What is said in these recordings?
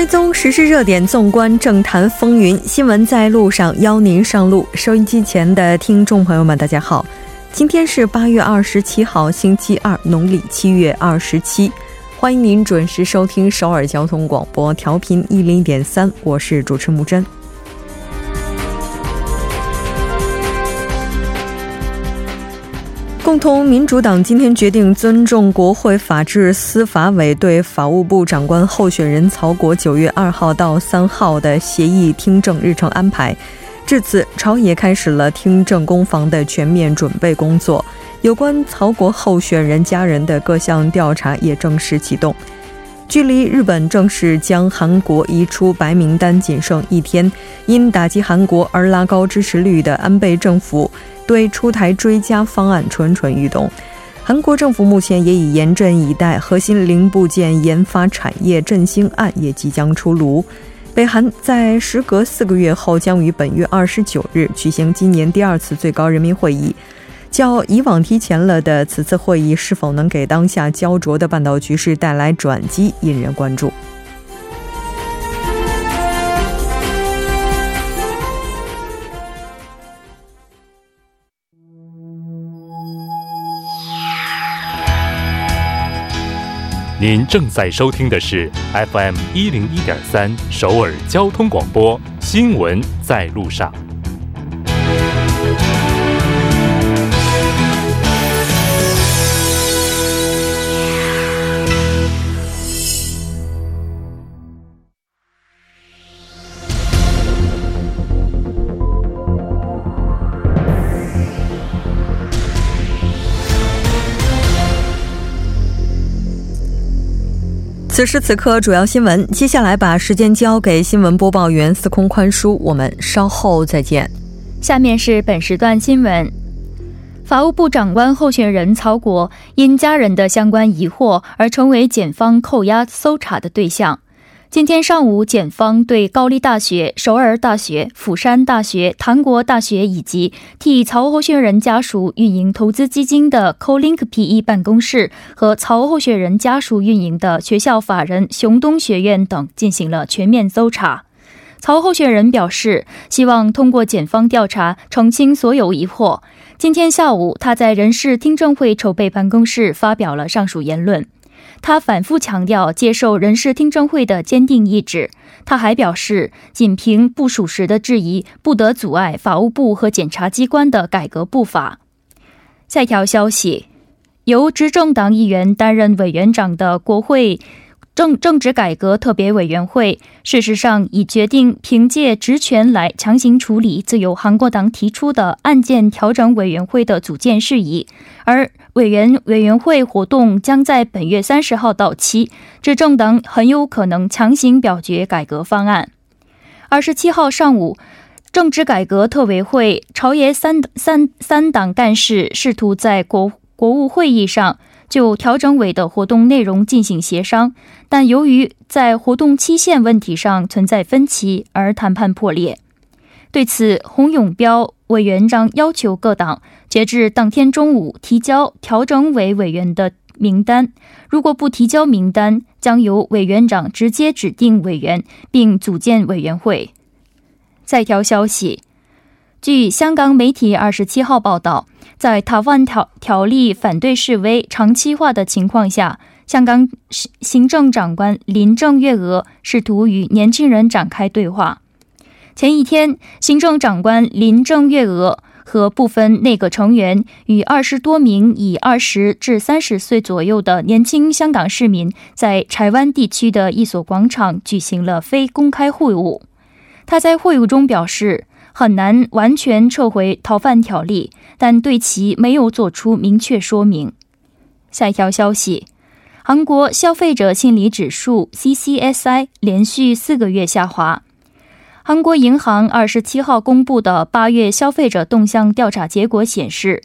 追踪时事热点，纵观政坛风云，新闻在路上，邀您上路。收音机前的听众朋友们，大家好，今天是八月二十七号，星期二，农历七月二十七。欢迎您准时收听首尔交通广播，调频一零点三，我是主持木真。共同民主党今天决定尊重国会法制司法委对法务部长官候选人曹国九月二号到三号的协议听证日程安排。至此，朝野开始了听证攻防的全面准备工作。有关曹国候选人家人的各项调查也正式启动。距离日本正式将韩国移出白名单仅剩一天，因打击韩国而拉高支持率的安倍政府。对出台追加方案蠢蠢欲动，韩国政府目前也已严阵以待，核心零部件研发产业振兴案也即将出炉。北韩在时隔四个月后，将于本月二十九日举行今年第二次最高人民会议。较以往提前了的此次会议，是否能给当下焦灼的半岛局势带来转机，引人关注。您正在收听的是 FM 一零一点三首尔交通广播新闻在路上。此时此刻，主要新闻。接下来把时间交给新闻播报员司空宽叔，我们稍后再见。下面是本时段新闻：法务部长官候选人曹国因家人的相关疑惑而成为检方扣押搜查的对象。今天上午，检方对高丽大学、首尔大学、釜山大学、韩国大学以及替曹候选人家属运营投资基金的 CoLink PE 办公室和曹候选人家属运营的学校法人熊东学院等进行了全面搜查。曹候选人表示，希望通过检方调查澄清所有疑惑。今天下午，他在人事听证会筹备办公室发表了上述言论。他反复强调接受人事听证会的坚定意志。他还表示，仅凭不属实的质疑不得阻碍法务部和检察机关的改革步伐。下一条消息，由执政党议员担任委员长的国会。政政治改革特别委员会事实上已决定凭借职权来强行处理自由韩国党提出的案件调整委员会的组建事宜，而委员委员会活动将在本月三十号到期，执政党很有可能强行表决改革方案。二十七号上午，政治改革特委会朝野三三三党干事试图在国国务会议上。就调整委的活动内容进行协商，但由于在活动期限问题上存在分歧，而谈判破裂。对此，洪永标委员长要求各党截至当天中午提交调整委委员的名单，如果不提交名单，将由委员长直接指定委员并组建委员会。再条消息。据香港媒体二十七号报道，在台湾条条例反对示威长期化的情况下，香港行政长官林郑月娥试图与年轻人展开对话。前一天，行政长官林郑月娥和部分内阁成员与二十多名以二十至三十岁左右的年轻香港市民，在台湾地区的一所广场举行了非公开会晤。他在会晤中表示。很难完全撤回逃犯条例，但对其没有做出明确说明。下一条消息：韩国消费者心理指数 （CCSI） 连续四个月下滑。韩国银行二十七号公布的八月消费者动向调查结果显示，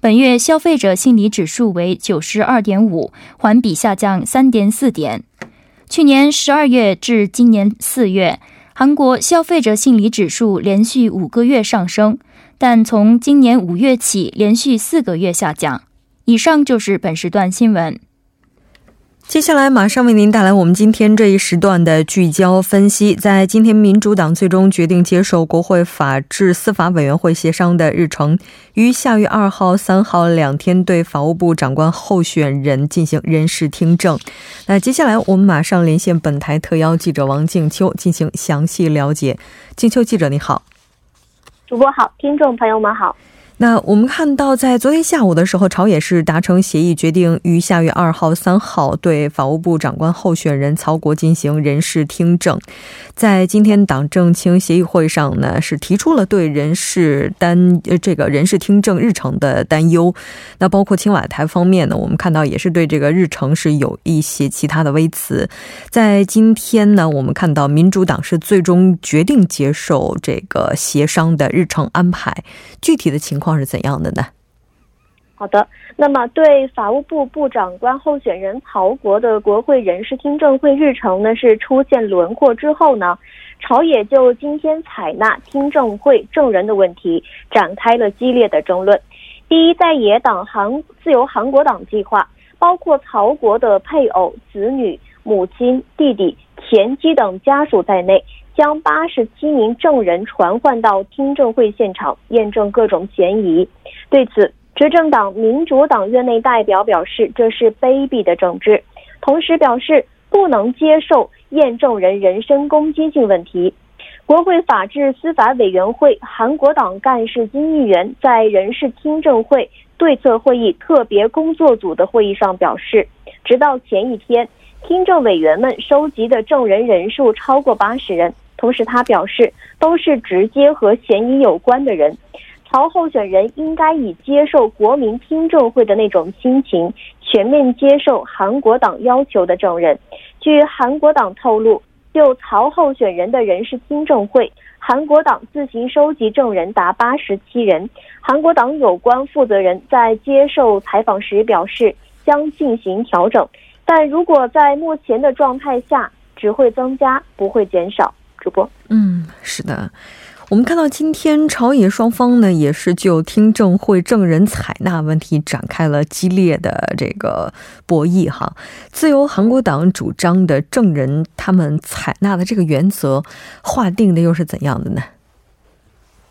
本月消费者心理指数为九十二点五，环比下降三点四点。去年十二月至今年四月。韩国消费者心理指数连续五个月上升，但从今年五月起连续四个月下降。以上就是本时段新闻。接下来马上为您带来我们今天这一时段的聚焦分析。在今天，民主党最终决定接受国会法制司法委员会协商的日程，于下月二号、三号两天对法务部长官候选人进行人事听证。那接下来我们马上连线本台特邀记者王静秋进行详细了解。静秋记者，你好。主播好，听众朋友们好。那我们看到，在昨天下午的时候，朝野是达成协议，决定于下月二号、三号对法务部长官候选人曹国进行人事听证。在今天党政青协议会上呢，是提出了对人事担呃这个人事听证日程的担忧。那包括青瓦台方面呢，我们看到也是对这个日程是有一些其他的微词。在今天呢，我们看到民主党是最终决定接受这个协商的日程安排，具体的情况。况是怎样的呢？好的，那么对法务部部长官候选人曹国的国会人事听证会日程呢是出现轮廓之后呢，朝野就今天采纳听证会证人的问题展开了激烈的争论。第一，在野党韩自由韩国党计划，包括曹国的配偶、子女、母亲、弟弟、前妻等家属在内。将八十七名证人传唤到听证会现场，验证各种嫌疑。对此，执政党民主党院内代表表示，这是卑鄙的政治，同时表示不能接受验证人人身攻击性问题。国会法制司法委员会韩国党干事金议员在人事听证会对策会议特别工作组的会议上表示，直到前一天，听证委员们收集的证人人数超过八十人。同时，他表示，都是直接和嫌疑有关的人。曹候选人应该以接受国民听证会的那种心情，全面接受韩国党要求的证人。据韩国党透露，就曹候选人的人事听证会，韩国党自行收集证人达八十七人。韩国党有关负责人在接受采访时表示，将进行调整，但如果在目前的状态下，只会增加，不会减少。主播，嗯，是的，我们看到今天朝野双方呢，也是就听证会证人采纳问题展开了激烈的这个博弈哈。自由韩国党主张的证人他们采纳的这个原则划定的又是怎样的呢？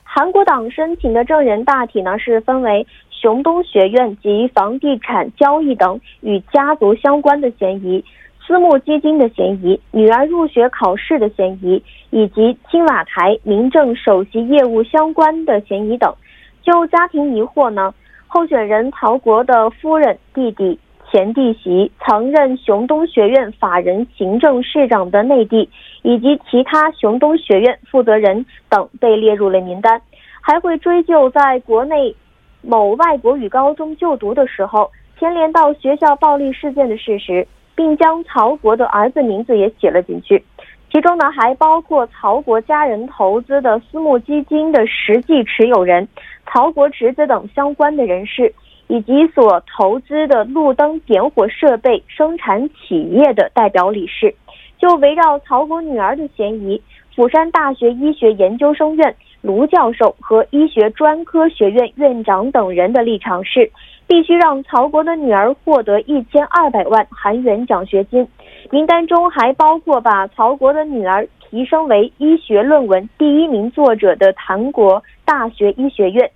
韩国党申请的证人大体呢是分为熊东学院及房地产交易等与家族相关的嫌疑。私募基金的嫌疑、女儿入学考试的嫌疑，以及青瓦台民政首席业务相关的嫌疑等。就家庭疑惑呢，候选人曹国的夫人、弟弟、前弟媳曾任雄东学院法人行政市长的内地，以及其他雄东学院负责人等被列入了名单。还会追究在国内某外国语高中就读的时候，牵连到学校暴力事件的事实。并将曹国的儿子名字也写了进去，其中呢还包括曹国家人投资的私募基金的实际持有人、曹国侄子等相关的人士，以及所投资的路灯点火设备生产企业的代表理事。就围绕曹国女儿的嫌疑，釜山大学医学研究生院卢教授和医学专科学院院长等人的立场是。必须让曹国的女儿获得一千二百万韩元奖学金。名单中还包括把曹国的女儿提升为医学论文第一名作者的韩国大学医学院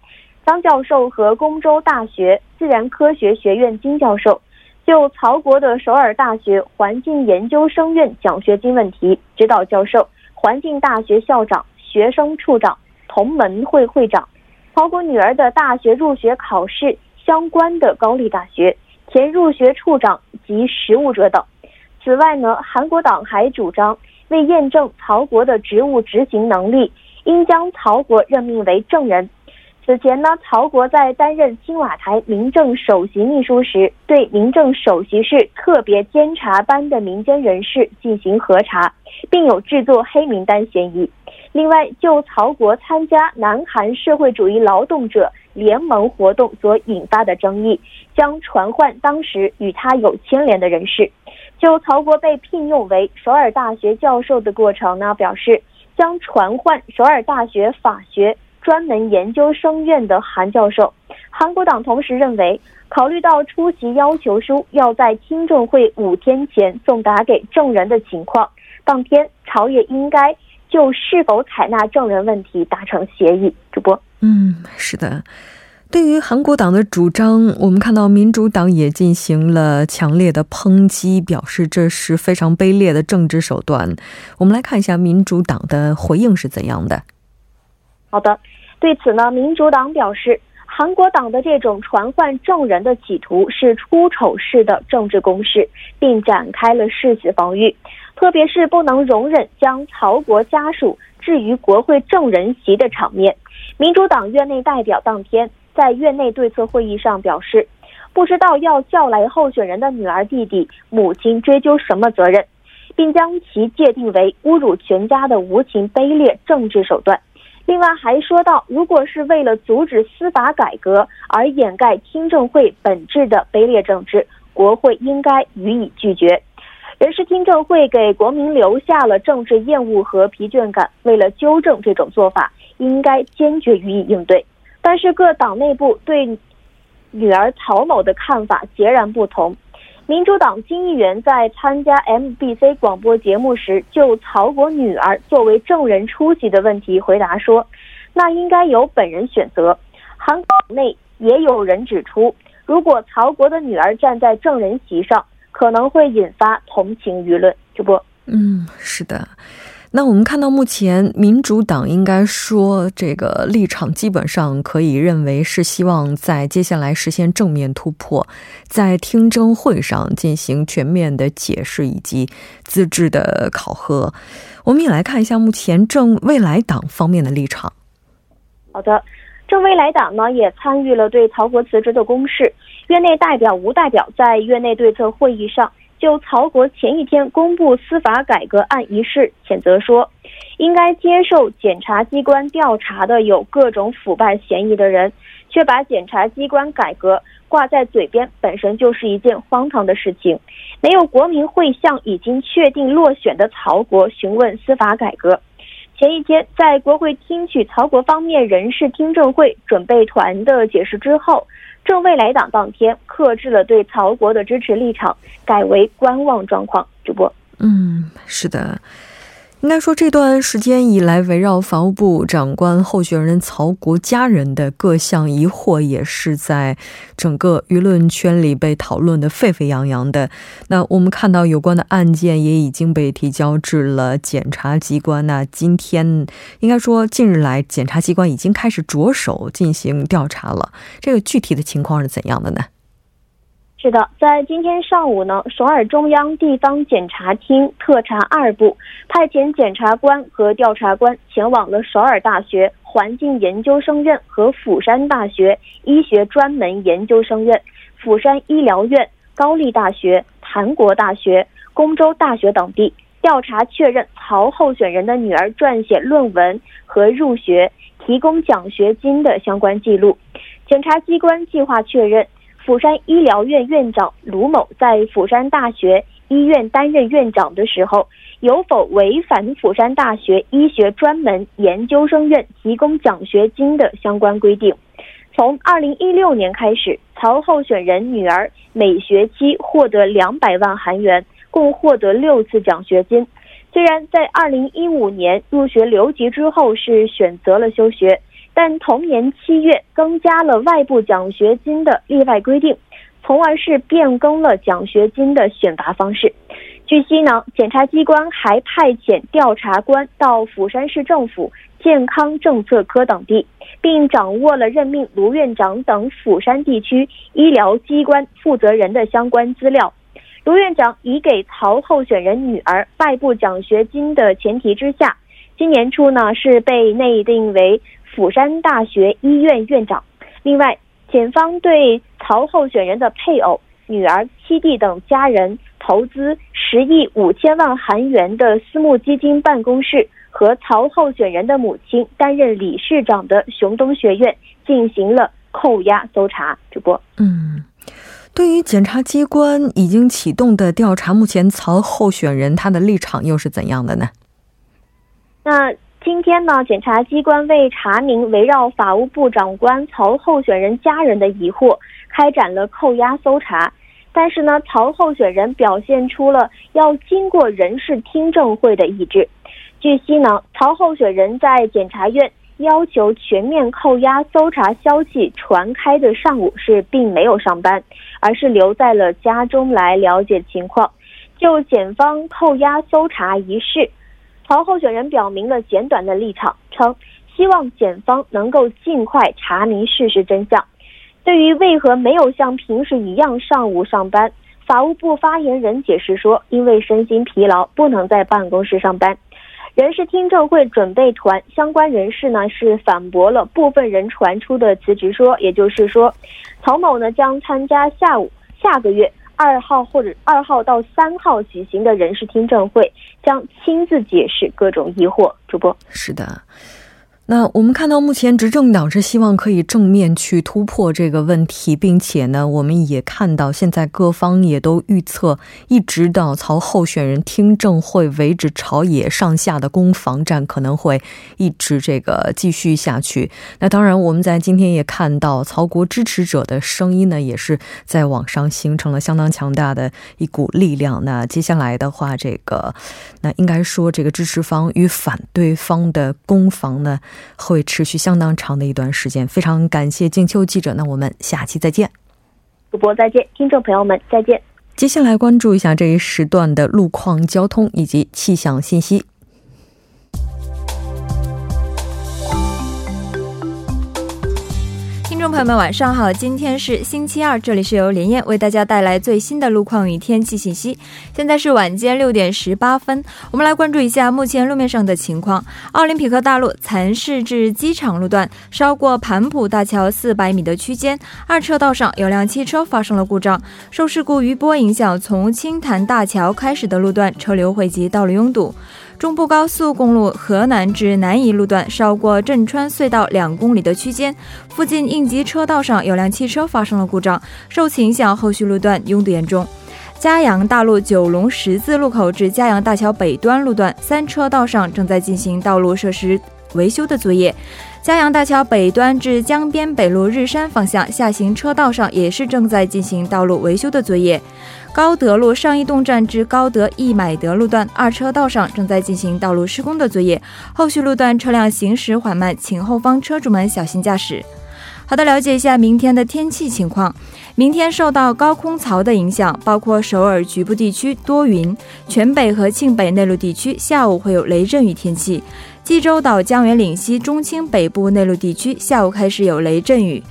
张教授和公州大学自然科学学院金教授，就曹国的首尔大学环境研究生院奖学金问题，指导教授、环境大学校长、学生处长、同门会会长，曹国女儿的大学入学考试。相关的高丽大学前入学处长及实务者等。此外呢，韩国党还主张为验证曹国的职务执行能力，应将曹国任命为证人。此前呢，曹国在担任青瓦台民政首席秘书时，对民政首席室特别监察班的民间人士进行核查，并有制作黑名单嫌疑。另外，就曹国参加南韩社会主义劳动者。联盟活动所引发的争议，将传唤当时与他有牵连的人士。就曹国被聘用为首尔大学教授的过程呢，表示将传唤首尔大学法学专门研究生院的韩教授。韩国党同时认为，考虑到出席要求书要在听证会五天前送达给证人的情况，当天朝野应该就是否采纳证人问题达成协议。主播，嗯，是的。对于韩国党的主张，我们看到民主党也进行了强烈的抨击，表示这是非常卑劣的政治手段。我们来看一下民主党的回应是怎样的。好的，对此呢，民主党表示，韩国党的这种传唤证人的企图是出丑式的政治攻势，并展开了誓死防御，特别是不能容忍将曹国家属置于国会证人席的场面。民主党院内代表当天。在院内对策会议上表示，不知道要叫来候选人的女儿、弟弟、母亲追究什么责任，并将其界定为侮辱全家的无情卑劣政治手段。另外还说到，如果是为了阻止司法改革而掩盖听证会本质的卑劣政治，国会应该予以拒绝。人事听证会给国民留下了政治厌恶和疲倦感，为了纠正这种做法，应该坚决予以应对。但是各党内部对女儿曹某的看法截然不同。民主党金议员在参加 MBC 广播节目时，就曹国女儿作为证人出席的问题回答说：“那应该由本人选择。”韩国内也有人指出，如果曹国的女儿站在证人席上，可能会引发同情舆论。这不，嗯，是的。那我们看到，目前民主党应该说这个立场基本上可以认为是希望在接下来实现正面突破，在听证会上进行全面的解释以及资质的考核。我们也来看一下目前正未来党方面的立场。好的，正未来党呢也参与了对曹国辞职的公示，院内代表吴代表在院内对策会议上。就曹国前一天公布司法改革案一事，谴责说，应该接受检察机关调查的有各种腐败嫌疑的人，却把检察机关改革挂在嘴边，本身就是一件荒唐的事情。没有国民会向已经确定落选的曹国询问司法改革。前一天，在国会听取曹国方面人事听证会准备团的解释之后。正未来党当天克制了对曹国的支持立场，改为观望状况。主播，嗯，是的，应该说这段时间以来，围绕法务部长官候选人曹国家人的各项疑惑，也是在整个舆论圈里被讨论的沸沸扬扬的。那我们看到有关的案件也已经被提交至了检察机关。那今天应该说，近日来检察机关已经开始着手进行调查了。这个具体的情况是怎样的呢？是的，在今天上午呢，首尔中央地方检察厅特查二部派遣检察官和调查官前往了首尔大学环境研究生院和釜山大学医学专门研究生院、釜山医疗院、高丽大学、韩国大学、公州大学等地调查确认曹候选人的女儿撰写论文和入学提供奖学金的相关记录。检察机关计划确认。釜山医疗院院长卢某在釜山大学医院担任院长的时候，有否违反釜山大学医学专门研究生院提供奖学金的相关规定？从二零一六年开始，曹候选人女儿每学期获得两百万韩元，共获得六次奖学金。虽然在二零一五年入学留级之后是选择了休学。但同年七月增加了外部奖学金的例外规定，从而是变更了奖学金的选拔方式。据悉呢，检察机关还派遣调查官到釜山市政府健康政策科等地，并掌握了任命卢院长等釜山地区医疗机关负责人的相关资料。卢院长已给曹候选人女儿外部奖学金的前提之下，今年初呢是被内定为。釜山大学医院院长。另外，检方对曹候选人的配偶、女儿、七弟等家人投资十亿五千万韩元的私募基金办公室和曹候选人的母亲担任理事长的熊东学院进行了扣押搜查。主播，嗯，对于检察机关已经启动的调查，目前曹候选人他的立场又是怎样的呢？那。今天呢，检察机关为查明围绕法务部长官曹候选人家人的疑惑，开展了扣押搜查。但是呢，曹候选人表现出了要经过人事听证会的意志。据悉呢，曹候选人在检察院要求全面扣押搜查消息传开的上午是并没有上班，而是留在了家中来了解情况。就检方扣押搜查一事。曹候选人表明了简短的立场，称希望检方能够尽快查明事实真相。对于为何没有像平时一样上午上班，法务部发言人解释说，因为身心疲劳，不能在办公室上班。人事听证会准备团相关人士呢是反驳了部分人传出的辞职说，也就是说，曹某呢将参加下午下个月。二号或者二号到三号举行的人事听证会，将亲自解释各种疑惑。主播是的。那我们看到，目前执政党是希望可以正面去突破这个问题，并且呢，我们也看到现在各方也都预测，一直到曹候选人听证会为止，朝野上下的攻防战可能会一直这个继续下去。那当然，我们在今天也看到，曹国支持者的声音呢，也是在网上形成了相当强大的一股力量。那接下来的话，这个那应该说，这个支持方与反对方的攻防呢？会持续相当长的一段时间。非常感谢静秋记者，那我们下期再见。主播再见，听众朋友们再见。接下来关注一下这一时段的路况、交通以及气象信息。朋友们，晚上好！今天是星期二，这里是由连燕为大家带来最新的路况与天气信息。现在是晚间六点十八分，我们来关注一下目前路面上的情况。奥林匹克大路蚕市至机场路段，稍过盘浦大桥四百米的区间，二车道上有辆汽车发生了故障，受事故余波影响，从青潭大桥开始的路段车流汇集，道路拥堵。中部高速公路河南至南宜路段，超过镇川隧道两公里的区间，附近应急车道上有辆汽车发生了故障，受此影响，后续路段拥堵严重。嘉阳大路九龙十字路口至嘉阳大桥北端路段，三车道上正在进行道路设施维修的作业。嘉阳大桥北端至江边北路日山方向下行车道上也是正在进行道路维修的作业。高德路上义洞站至高德易买得路段二车道上正在进行道路施工的作业，后续路段车辆行驶缓慢，请后方车主们小心驾驶。好的，了解一下明天的天气情况。明天受到高空槽的影响，包括首尔局部地区多云，全北和庆北内陆地区下午会有雷阵雨天气。济州岛、江原岭西、中青北部内陆地区下午开始有雷阵雨。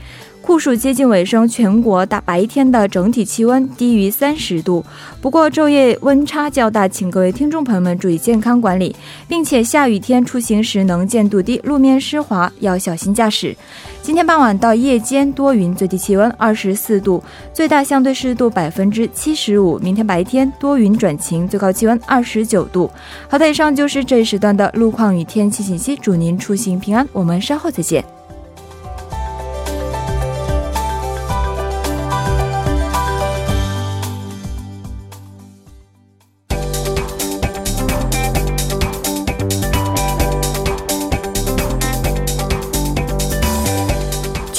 酷暑接近尾声，全国大白天的整体气温低于三十度，不过昼夜温差较大，请各位听众朋友们注意健康管理，并且下雨天出行时能见度低、路面湿滑，要小心驾驶。今天傍晚到夜间多云，最低气温二十四度，最大相对湿度百分之七十五。明天白天多云转晴，最高气温二十九度。好的，以上就是这一时段的路况与天气信息，祝您出行平安，我们稍后再见。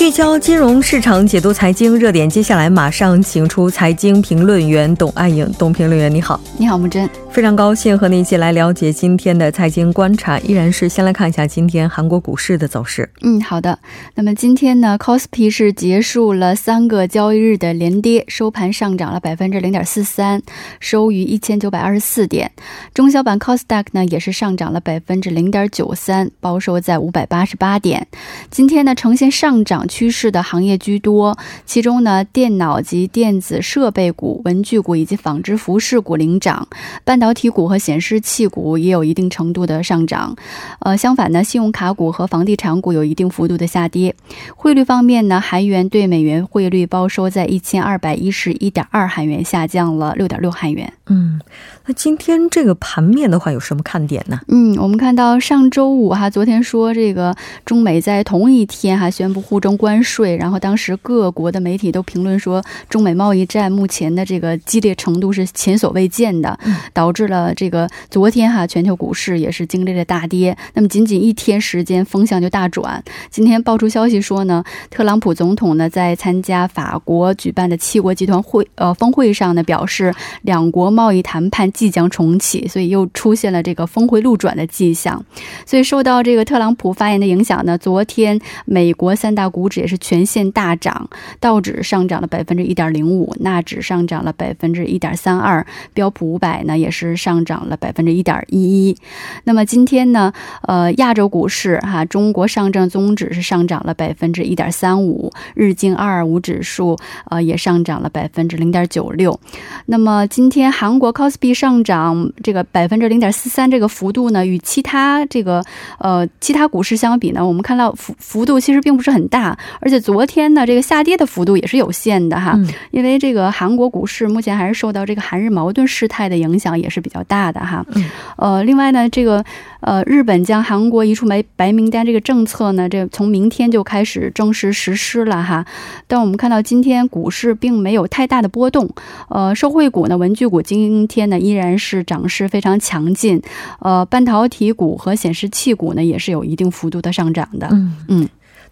聚焦金融市场，解读财经热点。接下来马上请出财经评论员董爱颖。董评论员，你好！你好，木真。非常高兴和你一起来了解今天的财经观察。依然是先来看一下今天韩国股市的走势。嗯，好的。那么今天呢 c o s p i 是结束了三个交易日的连跌，收盘上涨了百分之零点四三，收于一千九百二十四点。中小板 c o s d a q 呢也是上涨了百分之零点九三，报收在五百八十八点。今天呢呈现上涨趋势的行业居多，其中呢电脑及电子设备股、文具股以及纺织服饰股领涨，半。导体股和显示器股也有一定程度的上涨，呃，相反呢，信用卡股和房地产股有一定幅度的下跌。汇率方面呢，韩元对美元汇率报收在一千二百一十一点二韩元，下降了六点六韩元。嗯，那今天这个盘面的话，有什么看点呢？嗯，我们看到上周五哈，昨天说这个中美在同一天哈宣布互中关税，然后当时各国的媒体都评论说，中美贸易战目前的这个激烈程度是前所未见的，导。导致了这个昨天哈全球股市也是经历了大跌。那么仅仅一天时间，风向就大转。今天爆出消息说呢，特朗普总统呢在参加法国举办的七国集团会呃峰会上呢表示，两国贸易谈判即将重启，所以又出现了这个峰回路转的迹象。所以受到这个特朗普发言的影响呢，昨天美国三大股指也是全线大涨，道指上涨了百分之一点零五，纳指上涨了百分之一点三二，标普五百呢也是上涨了百分之一点一一。那么今天呢，呃，亚洲股市哈，中国上证综指是上涨了百分之一点三五，日经二二五指数呃也上涨了百分之零点九六。那么今天韩国 Kospi 上涨这个百分之零点四三，这个幅度呢，与其他这个呃其他股市相比呢，我们看到幅幅度其实并不是很大，而且昨天呢，这个下跌的幅度也是有限的哈，因为这个韩国股市目前还是受到这个韩日矛盾事态的影响也是比较大的哈。呃，另外呢，这个呃日本将韩国移出白白名单这个政策呢，这从明天就开始正式实施了哈。但我们看到今天股市并没有太大的波动，呃，受惠股呢，文具股今天呢依然是涨势非常强劲，呃，半导体股和显示器股呢也是有一定幅度的上涨的。嗯嗯。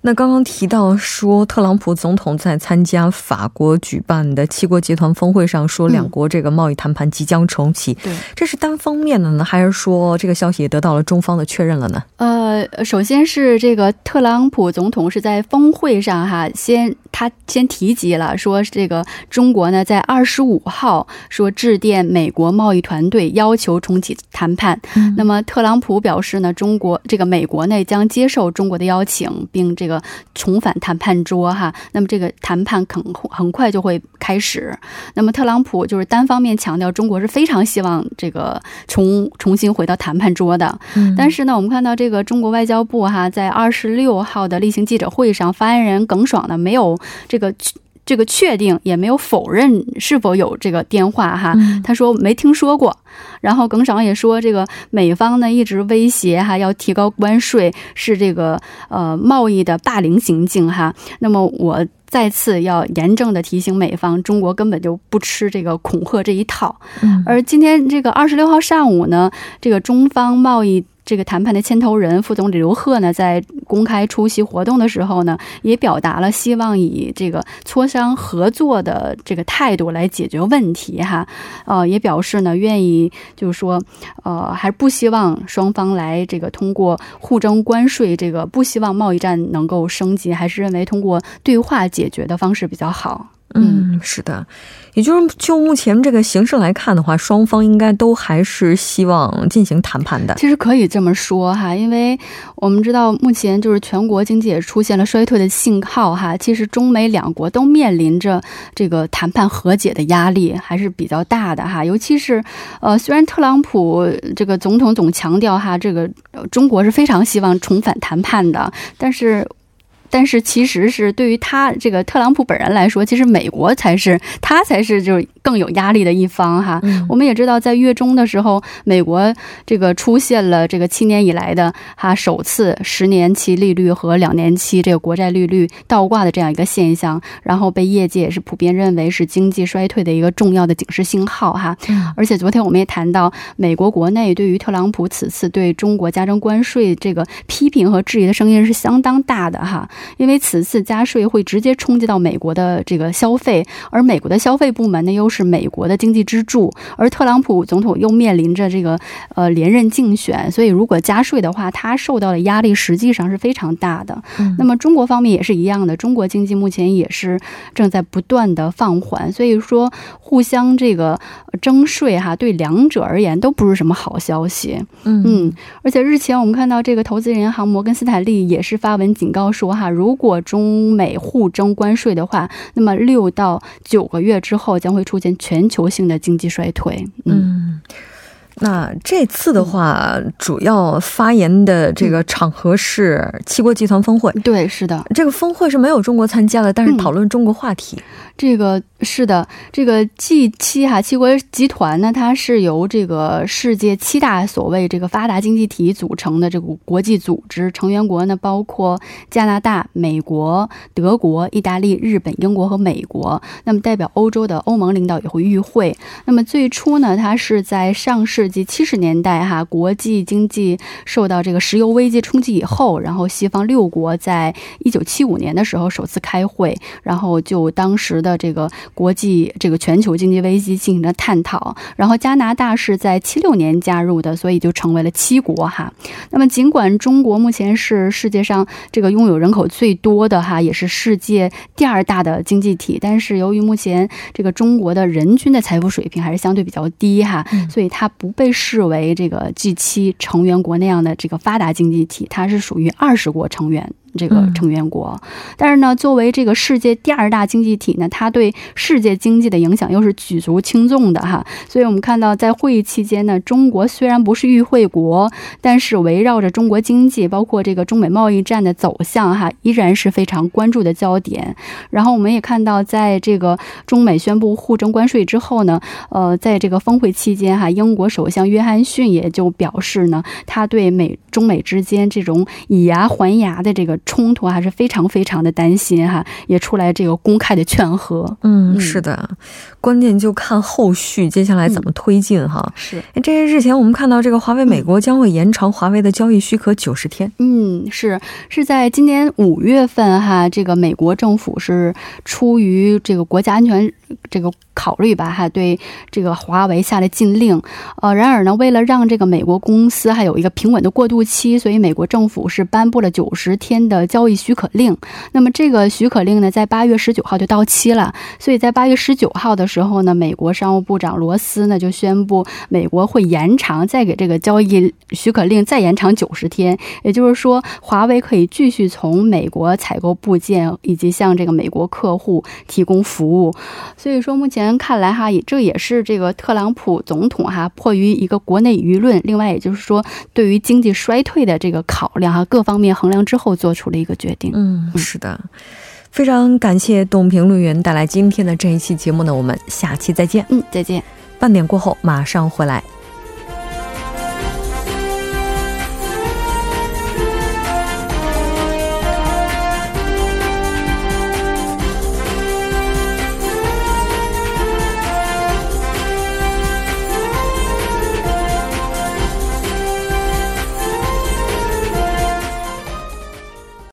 那刚刚提到说，特朗普总统在参加法国举办的七国集团峰会上说，两国这个贸易谈判即将重启。对，这是单方面的呢，还是说这个消息也得到了中方的确认了呢？呃，首先是这个特朗普总统是在峰会上哈，先他先提及了说，这个中国呢在二十五号说致电美国贸易团队，要求重启谈判。那么特朗普表示呢，中国这个美国呢将接受中国的邀请，并这。个重返谈判桌哈，那么这个谈判很很快就会开始。那么特朗普就是单方面强调中国是非常希望这个重重新回到谈判桌的。但是呢，我们看到这个中国外交部哈在二十六号的例行记者会上，发言人耿爽呢没有这个。这个确定也没有否认是否有这个电话哈，他说没听说过。然后耿爽也说，这个美方呢一直威胁哈要提高关税，是这个呃贸易的霸凌行径哈。那么我再次要严正的提醒美方，中国根本就不吃这个恐吓这一套。而今天这个二十六号上午呢，这个中方贸易。这个谈判的牵头人副总理刘鹤呢，在公开出席活动的时候呢，也表达了希望以这个磋商合作的这个态度来解决问题哈，呃，也表示呢愿意就是说，呃，还不希望双方来这个通过互征关税，这个不希望贸易战能够升级，还是认为通过对话解决的方式比较好。嗯，是的，也就是就目前这个形势来看的话，双方应该都还是希望进行谈判的。其实可以这么说哈，因为我们知道目前就是全国经济也出现了衰退的信号哈。其实中美两国都面临着这个谈判和解的压力还是比较大的哈。尤其是呃，虽然特朗普这个总统总强调哈，这个中国是非常希望重返谈判的，但是。但是其实是对于他这个特朗普本人来说，其实美国才是他才是就是更有压力的一方哈。我们也知道，在月中的时候，美国这个出现了这个七年以来的哈首次十年期利率和两年期这个国债利率倒挂的这样一个现象，然后被业界也是普遍认为是经济衰退的一个重要的警示信号哈。而且昨天我们也谈到，美国国内对于特朗普此次对中国加征关税这个批评和质疑的声音是相当大的哈。因为此次加税会直接冲击到美国的这个消费，而美国的消费部门呢又是美国的经济支柱，而特朗普总统又面临着这个呃连任竞选，所以如果加税的话，他受到的压力实际上是非常大的。那么中国方面也是一样的，中国经济目前也是正在不断的放缓，所以说互相这个征税哈，对两者而言都不是什么好消息。嗯，而且日前我们看到这个投资银行摩根斯坦利也是发文警告说哈。如果中美互征关税的话，那么六到九个月之后将会出现全球性的经济衰退。嗯。那这次的话，主要发言的这个场合是七国集团峰会。对，是的，这个峰会是没有中国参加的，但是讨论中国话题。这个是的，这个 G 七哈七国集团呢，它是由这个世界七大所谓这个发达经济体组成的这个国际组织，成员国呢包括加拿大、美国、德国、意大利、日本、英国和美国。那么代表欧洲的欧盟领导也会与会。那么最初呢，它是在上世纪七十年代哈，国际经济受到这个石油危机冲击以后，然后西方六国在一九七五年的时候首次开会，然后就当时的。的这个国际这个全球经济危机进行了探讨，然后加拿大是在七六年加入的，所以就成为了七国哈。那么尽管中国目前是世界上这个拥有人口最多的哈，也是世界第二大的经济体，但是由于目前这个中国的人均的财富水平还是相对比较低哈，所以它不被视为这个 G 七成员国那样的这个发达经济体，它是属于二十国成员。这个成员国，但是呢，作为这个世界第二大经济体呢，它对世界经济的影响又是举足轻重的哈。所以我们看到，在会议期间呢，中国虽然不是与会国，但是围绕着中国经济，包括这个中美贸易战的走向哈，依然是非常关注的焦点。然后我们也看到，在这个中美宣布互征关税之后呢，呃，在这个峰会期间哈，英国首相约翰逊也就表示呢，他对美中美之间这种以牙还牙的这个。冲突还是非常非常的担心哈，也出来这个公开的劝和。嗯，是的，关键就看后续接下来怎么推进哈。是，这些日前我们看到这个华为美国将会延长华为的交易许可九十天。嗯，是是在今年五月份哈，这个美国政府是出于这个国家安全这个考虑吧哈，对这个华为下了禁令。呃，然而呢，为了让这个美国公司还有一个平稳的过渡期，所以美国政府是颁布了九十天的。的交易许可令，那么这个许可令呢，在八月十九号就到期了。所以在八月十九号的时候呢，美国商务部长罗斯呢就宣布，美国会延长再给这个交易许可令再延长九十天，也就是说，华为可以继续从美国采购部件，以及向这个美国客户提供服务。所以说，目前看来哈，也这也是这个特朗普总统哈，迫于一个国内舆论，另外也就是说，对于经济衰退的这个考量哈，各方面衡量之后做出。了一个决定，嗯，是的，非常感谢董评论员带来今天的这一期节目呢，我们下期再见，嗯，再见，半点过后马上回来。